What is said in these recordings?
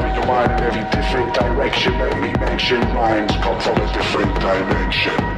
carry mind in every different direction. Every mention rhymes come from a different dimension.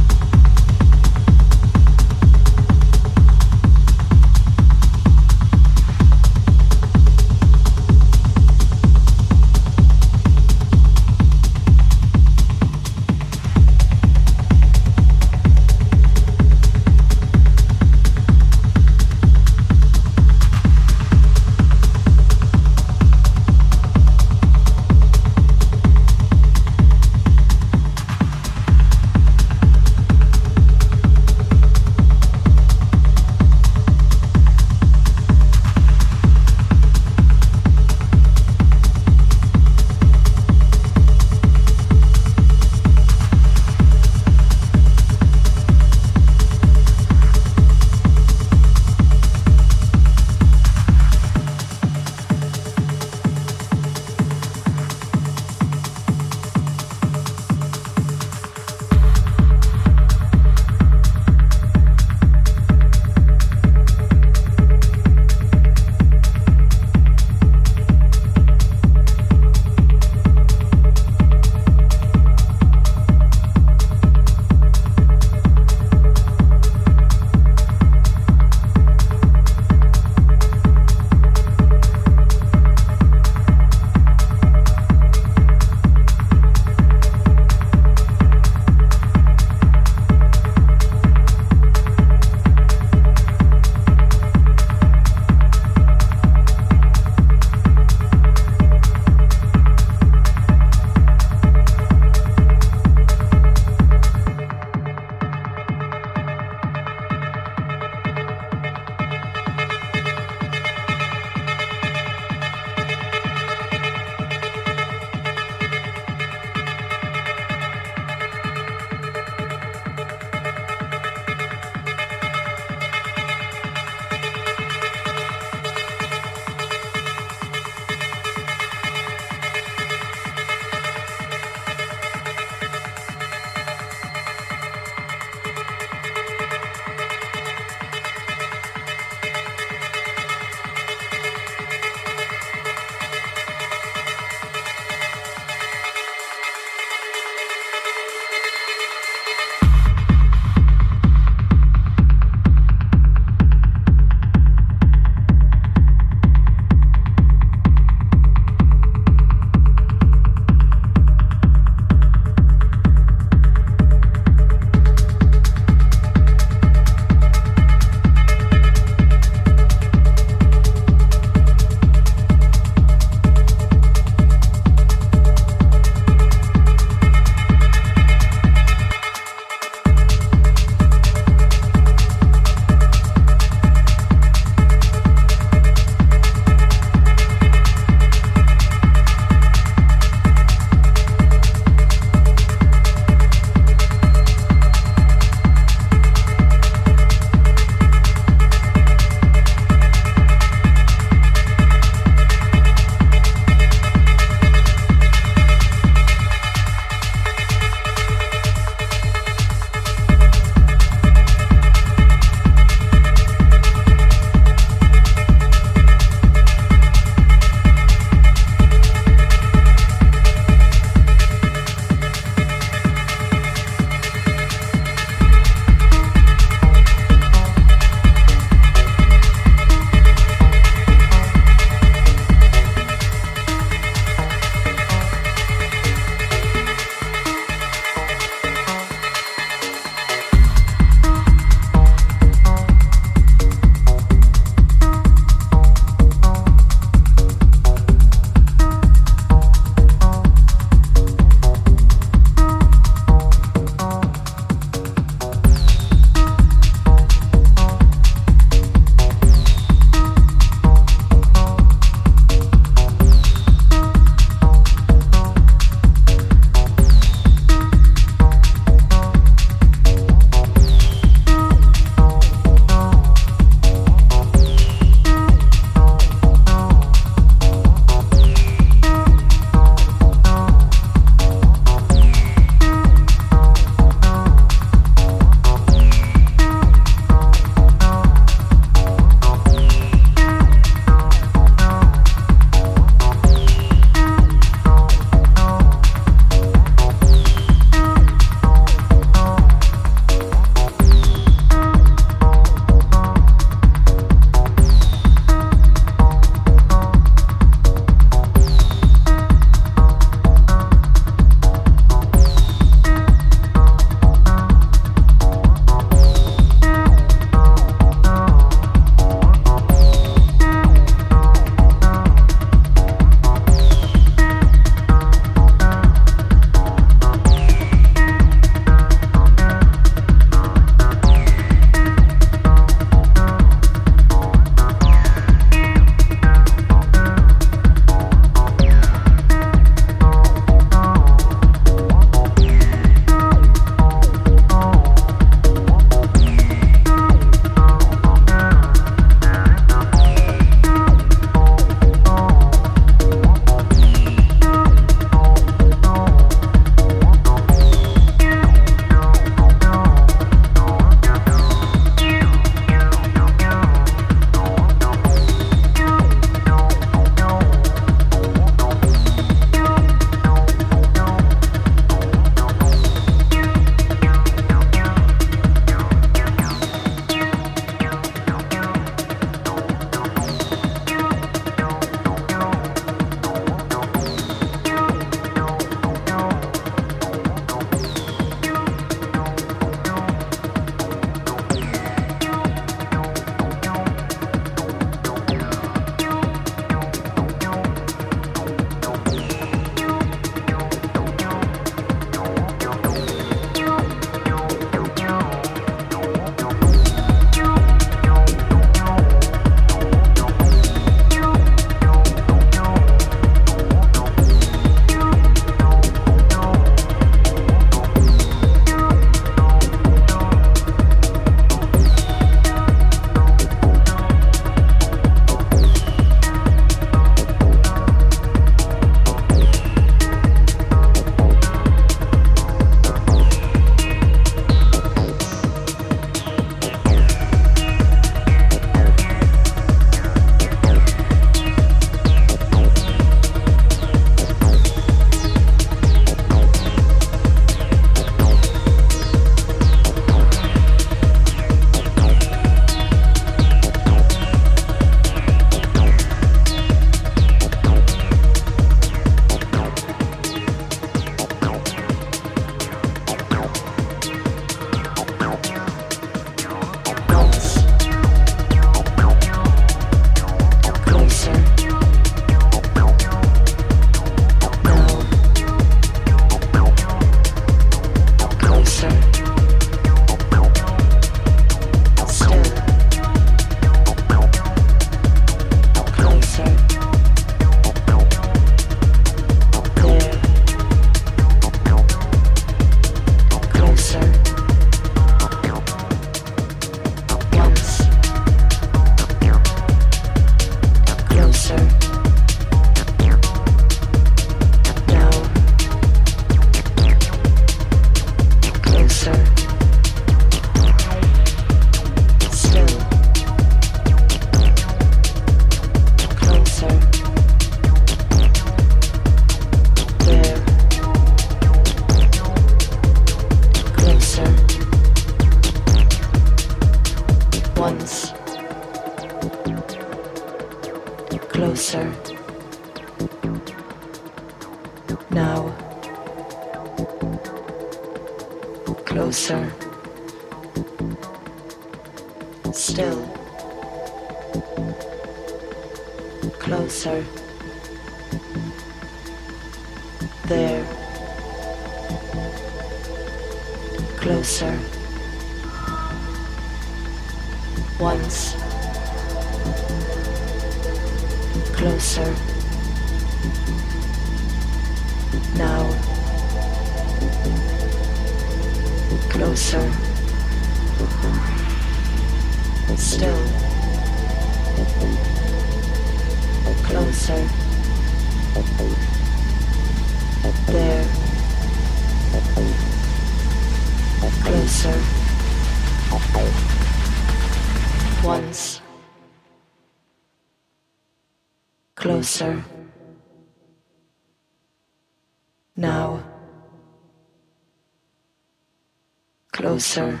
Closer.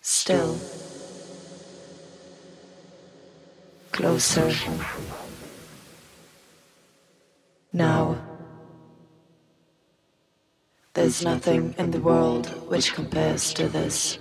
Still. Closer. Now. There's nothing in the world which compares to this.